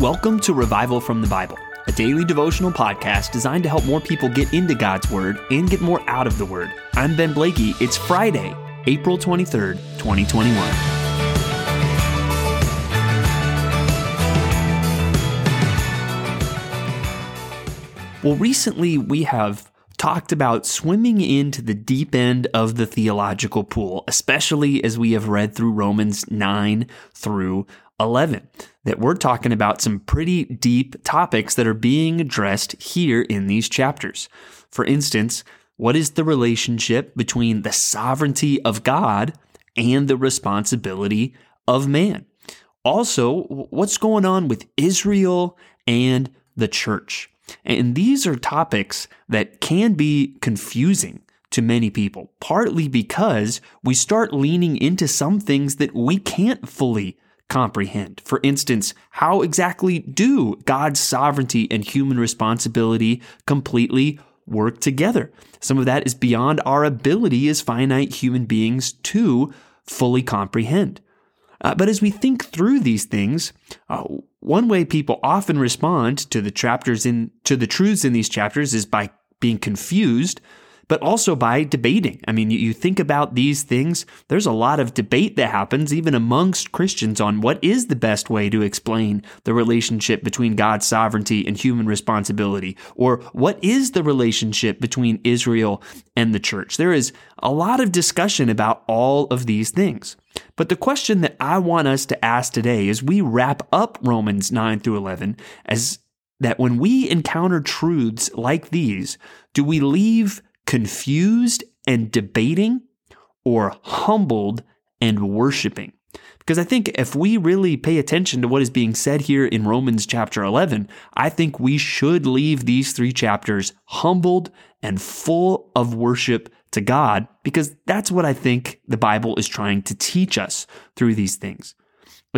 Welcome to Revival from the Bible, a daily devotional podcast designed to help more people get into God's Word and get more out of the Word. I'm Ben Blakey. It's Friday, April 23rd, 2021. Well, recently we have talked about swimming into the deep end of the theological pool, especially as we have read through Romans 9 through 11 that we're talking about some pretty deep topics that are being addressed here in these chapters. For instance, what is the relationship between the sovereignty of God and the responsibility of man? Also, what's going on with Israel and the church? And these are topics that can be confusing to many people, partly because we start leaning into some things that we can't fully comprehend. For instance, how exactly do God's sovereignty and human responsibility completely work together? Some of that is beyond our ability as finite human beings to fully comprehend. Uh, but as we think through these things, uh, one way people often respond to the chapters in to the truths in these chapters is by being confused but also by debating. I mean, you, think about these things, there's a lot of debate that happens even amongst Christians on what is the best way to explain the relationship between God's sovereignty and human responsibility, or what is the relationship between Israel and the church. There is a lot of discussion about all of these things. But the question that I want us to ask today as we wrap up Romans 9 through 11 as that when we encounter truths like these, do we leave confused and debating or humbled and worshiping. Because I think if we really pay attention to what is being said here in Romans chapter 11, I think we should leave these three chapters humbled and full of worship to God, because that's what I think the Bible is trying to teach us through these things.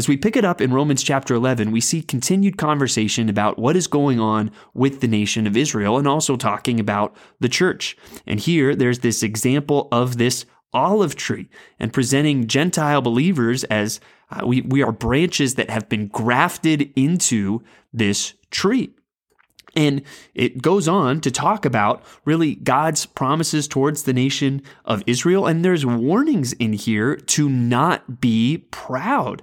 As we pick it up in Romans chapter 11, we see continued conversation about what is going on with the nation of Israel and also talking about the church. And here there's this example of this olive tree and presenting Gentile believers as uh, we, we are branches that have been grafted into this tree. And it goes on to talk about really God's promises towards the nation of Israel. And there's warnings in here to not be proud.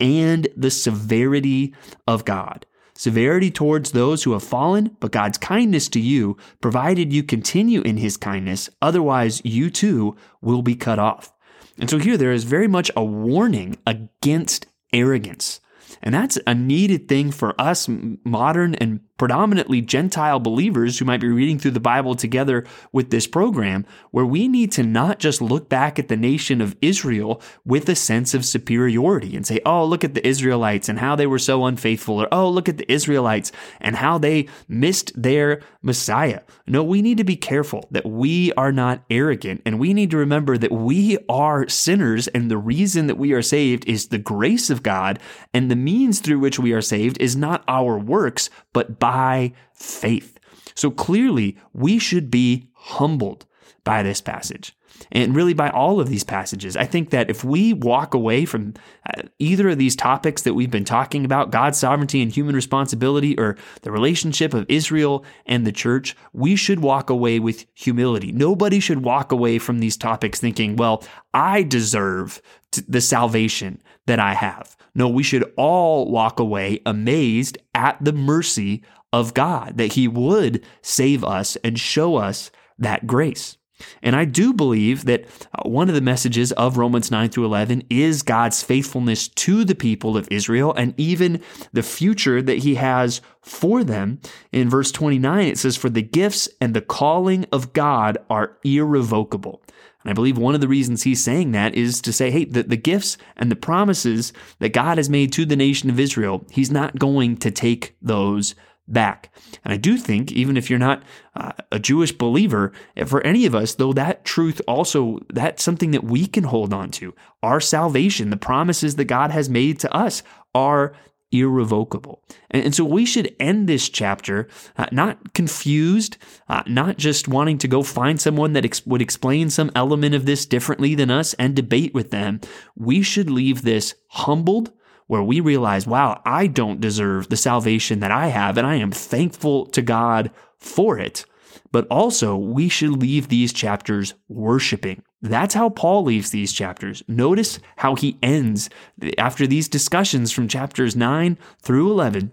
and the severity of God. Severity towards those who have fallen, but God's kindness to you, provided you continue in his kindness, otherwise you too will be cut off. And so here there is very much a warning against arrogance. And that's a needed thing for us modern and predominantly Gentile believers who might be reading through the Bible together with this program, where we need to not just look back at the nation of Israel with a sense of superiority and say, oh, look at the Israelites and how they were so unfaithful, or oh, look at the Israelites and how they missed their Messiah. No, we need to be careful that we are not arrogant and we need to remember that we are sinners and the reason that we are saved is the grace of God and the means through which we are saved is not our works, but by by faith. So clearly, we should be humbled by this passage and really by all of these passages. I think that if we walk away from uh, either of these topics that we've been talking about, God's sovereignty and human responsibility, or the relationship of Israel and the church, we should walk away with humility. Nobody should walk away from these topics thinking, well, I deserve the salvation that I have. No, we should all walk away amazed at the mercy of God, that He would save us and show us that grace. And I do believe that uh, one of the messages of Romans 9 through 11 is God's faithfulness to the people of Israel and even the future that he has for them. In verse 29, it says, For the gifts and the calling of God are irrevocable. And I believe one of the reasons he's saying that is to say, hey, the, the gifts and the promises that God has made to the nation of Israel, he's not going to take those back. And I do think, even if you're not uh, a Jewish believer, for any of us, though that truth also, that's something that we can hold on to. Our salvation, the promises that God has made to us are irrevocable. And, and so we should end this chapter uh, not confused, uh, not just wanting to go find someone that ex- would explain some element of this differently than us and debate with them. We should leave this humbled where we realize, wow, I don't deserve the salvation that I have, and I am thankful to God for it. But also, we should leave these chapters worshiping. That's how Paul leaves these chapters. Notice how he ends after these discussions from chapters 9 through 11.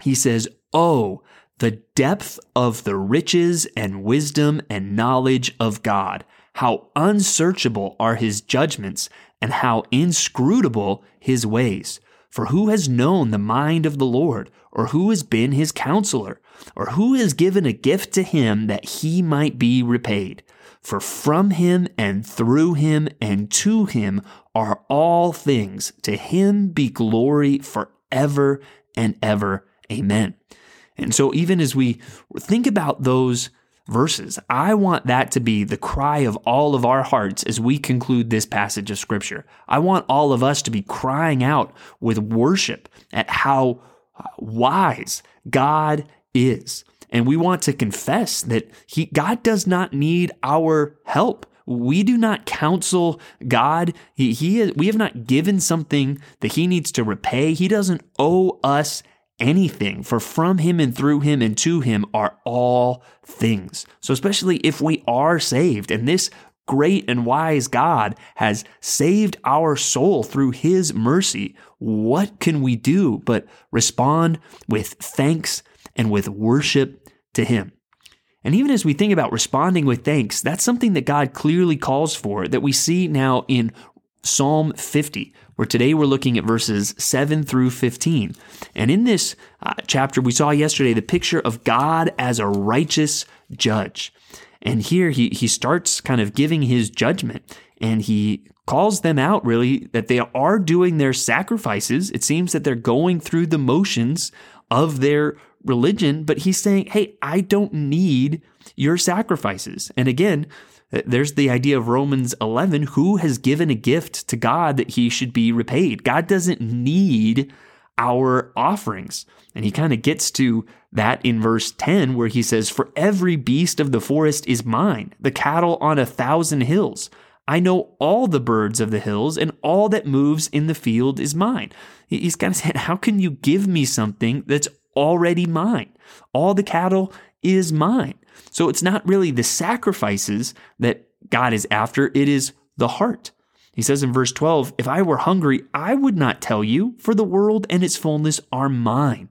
He says, Oh, the depth of the riches and wisdom and knowledge of God. How unsearchable are his judgments and how inscrutable his ways. For who has known the mind of the Lord, or who has been his counselor, or who has given a gift to him that he might be repaid? For from him and through him and to him are all things. To him be glory forever and ever. Amen. And so, even as we think about those verses. I want that to be the cry of all of our hearts as we conclude this passage of Scripture. I want all of us to be crying out with worship at how uh, wise God is. And we want to confess that he, God does not need our help. We do not counsel God. He, he, we have not given something that He needs to repay. He doesn't owe us anything, for from him and through him and to him are all things. So, especially if we are saved, and this great and wise God has saved our soul through his mercy, what can we do but respond with thanks and with worship to him? And even as we think about responding with thanks, that's something that God clearly calls for that we see now in Psalm 50, where today we're looking at verses 7 through 15. And in this uh, chapter, we saw yesterday the picture of God as a righteous judge. And here he, he starts kind of giving his judgment and he calls them out really that they are doing their sacrifices. It seems that they're going through the motions of their religion, but he's saying, Hey, I don't need your sacrifices. And again, Uh, there's the idea of Romans 11 who has given a gift to God that he should be repaid? God doesn't need our offerings. And he kind of gets to that in verse 10, where he says, For every beast of the forest is mine, the cattle on a thousand hills. I know all the birds of the hills, and all that moves in the field is mine. He's kind of saying, How can you give me something that's already mine? All the cattle is mine. So it's not really the sacrifices that God is after, it is the heart. He says in verse 12, If I were hungry, I would not tell you, for the world and its fullness are mine.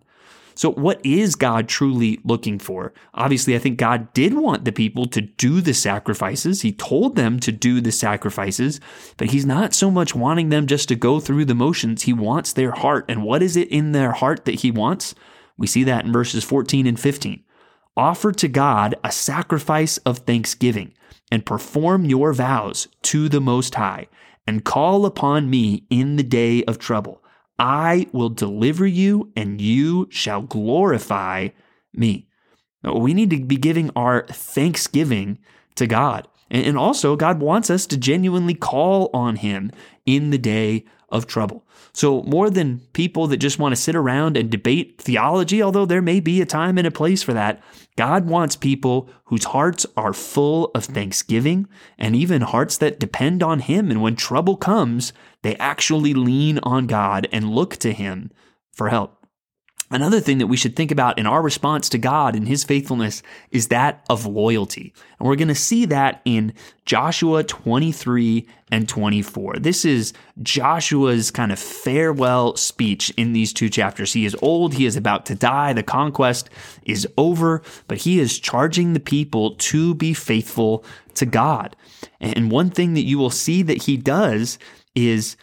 So, what is God truly looking for? Obviously, I think God did want the people to do the sacrifices. He told them to do the sacrifices, but He's not so much wanting them just to go through the motions. He wants their heart. And what is it in their heart that He wants? We see that in verses 14 and 15. Offer to God a sacrifice of thanksgiving and perform your vows to the Most High and call upon me in the day of trouble. I will deliver you and you shall glorify me. We need to be giving our thanksgiving to God. And also, God wants us to genuinely call on Him in the day of trouble. So, more than people that just want to sit around and debate theology, although there may be a time and a place for that, God wants people whose hearts are full of thanksgiving and even hearts that depend on Him. And when trouble comes, they actually lean on God and look to Him for help. Another thing that we should think about in our response to God and His faithfulness is that of loyalty. And we're going to see that in Joshua 23 and 24. This is Joshua's kind of farewell speech in these two chapters. He is old, he is about to die, the conquest is over, but he is charging the people to be faithful to God. And one thing that you will see that he does is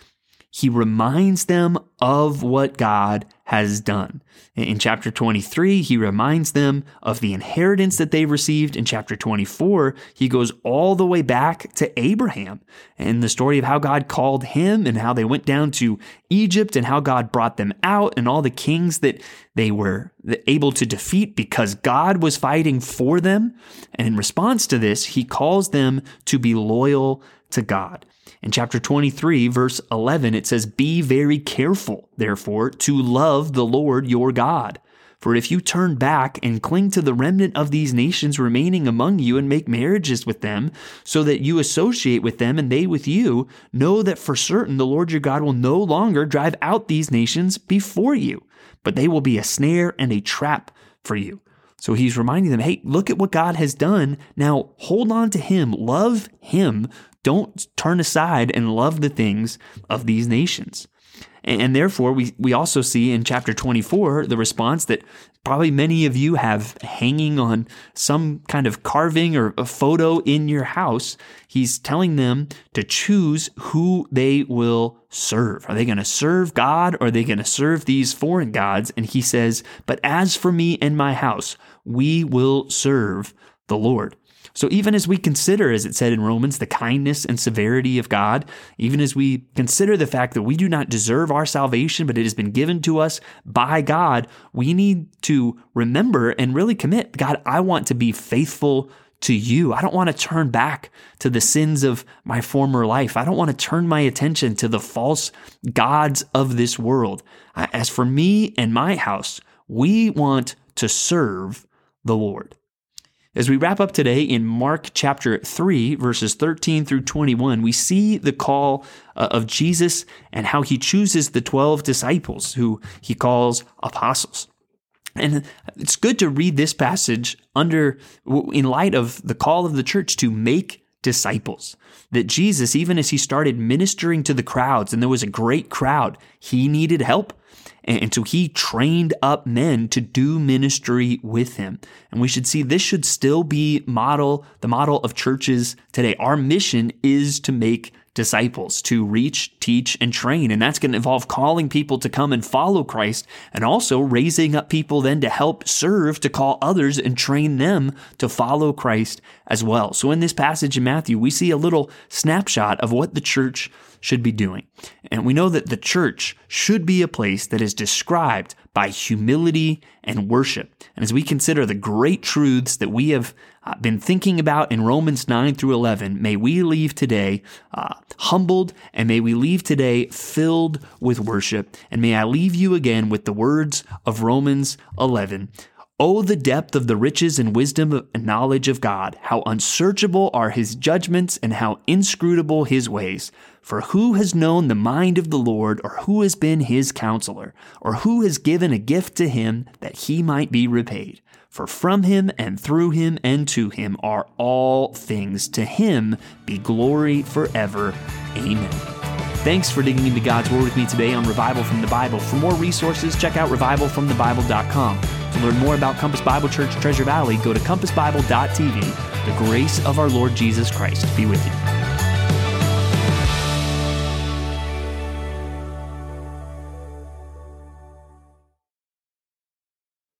he reminds them of what God has done. In chapter 23, he reminds them of the inheritance that they've received. In chapter 24, he goes all the way back to Abraham and the story of how God called him and how they went down to Egypt and how God brought them out and all the kings that they were able to defeat because God was fighting for them. And in response to this, he calls them to be loyal to God. In chapter 23, verse 11, it says, Be very careful, therefore, to love the Lord your God. For if you turn back and cling to the remnant of these nations remaining among you and make marriages with them, so that you associate with them and they with you, know that for certain the Lord your God will no longer drive out these nations before you, but they will be a snare and a trap for you. So he's reminding them, hey, look at what God has done. Now hold on to him, love him, don't turn aside and love the things of these nations. And therefore, we, we also see in chapter 24 the response that probably many of you have hanging on some kind of carving or a photo in your house. He's telling them to choose who they will serve. Are they going to serve God or are they going to serve these foreign gods? And he says, But as for me and my house, we will serve the Lord. So, even as we consider, as it said in Romans, the kindness and severity of God, even as we consider the fact that we do not deserve our salvation, but it has been given to us by God, we need to remember and really commit God, I want to be faithful to you. I don't want to turn back to the sins of my former life. I don't want to turn my attention to the false gods of this world. As for me and my house, we want to serve the Lord. As we wrap up today in Mark chapter 3, verses 13 through 21, we see the call uh, of Jesus and how he chooses the 12 disciples who he calls apostles. And it's good to read this passage under in light of the call of the church to make disciples. That Jesus, even as he started ministering to the crowds, and there was a great crowd, he needed help. And so he trained up men to do ministry with him. And we should see this should still be model, the model of churches today. Our mission is to make disciples to reach, teach, and train. And that's going to involve calling people to come and follow Christ and also raising up people then to help serve, to call others and train them to follow Christ as well. So in this passage in Matthew, we see a little snapshot of what the church should be doing. And we know that the church should be a place that is described by humility and worship. And as we consider the great truths that we have uh, been thinking about in Romans 9 through 11, may we leave today uh, humbled and may we leave today filled with worship. And may I leave you again with the words of Romans 11. Oh, the depth of the riches and wisdom and knowledge of God! How unsearchable are his judgments and how inscrutable his ways! For who has known the mind of the Lord, or who has been his counselor, or who has given a gift to him that he might be repaid? For from him and through him and to him are all things. To him be glory forever. Amen. Thanks for digging into God's Word with me today on Revival from the Bible. For more resources, check out revivalfromthebible.com. To learn more about Compass Bible Church Treasure Valley, go to compassbible.tv. The grace of our Lord Jesus Christ be with you.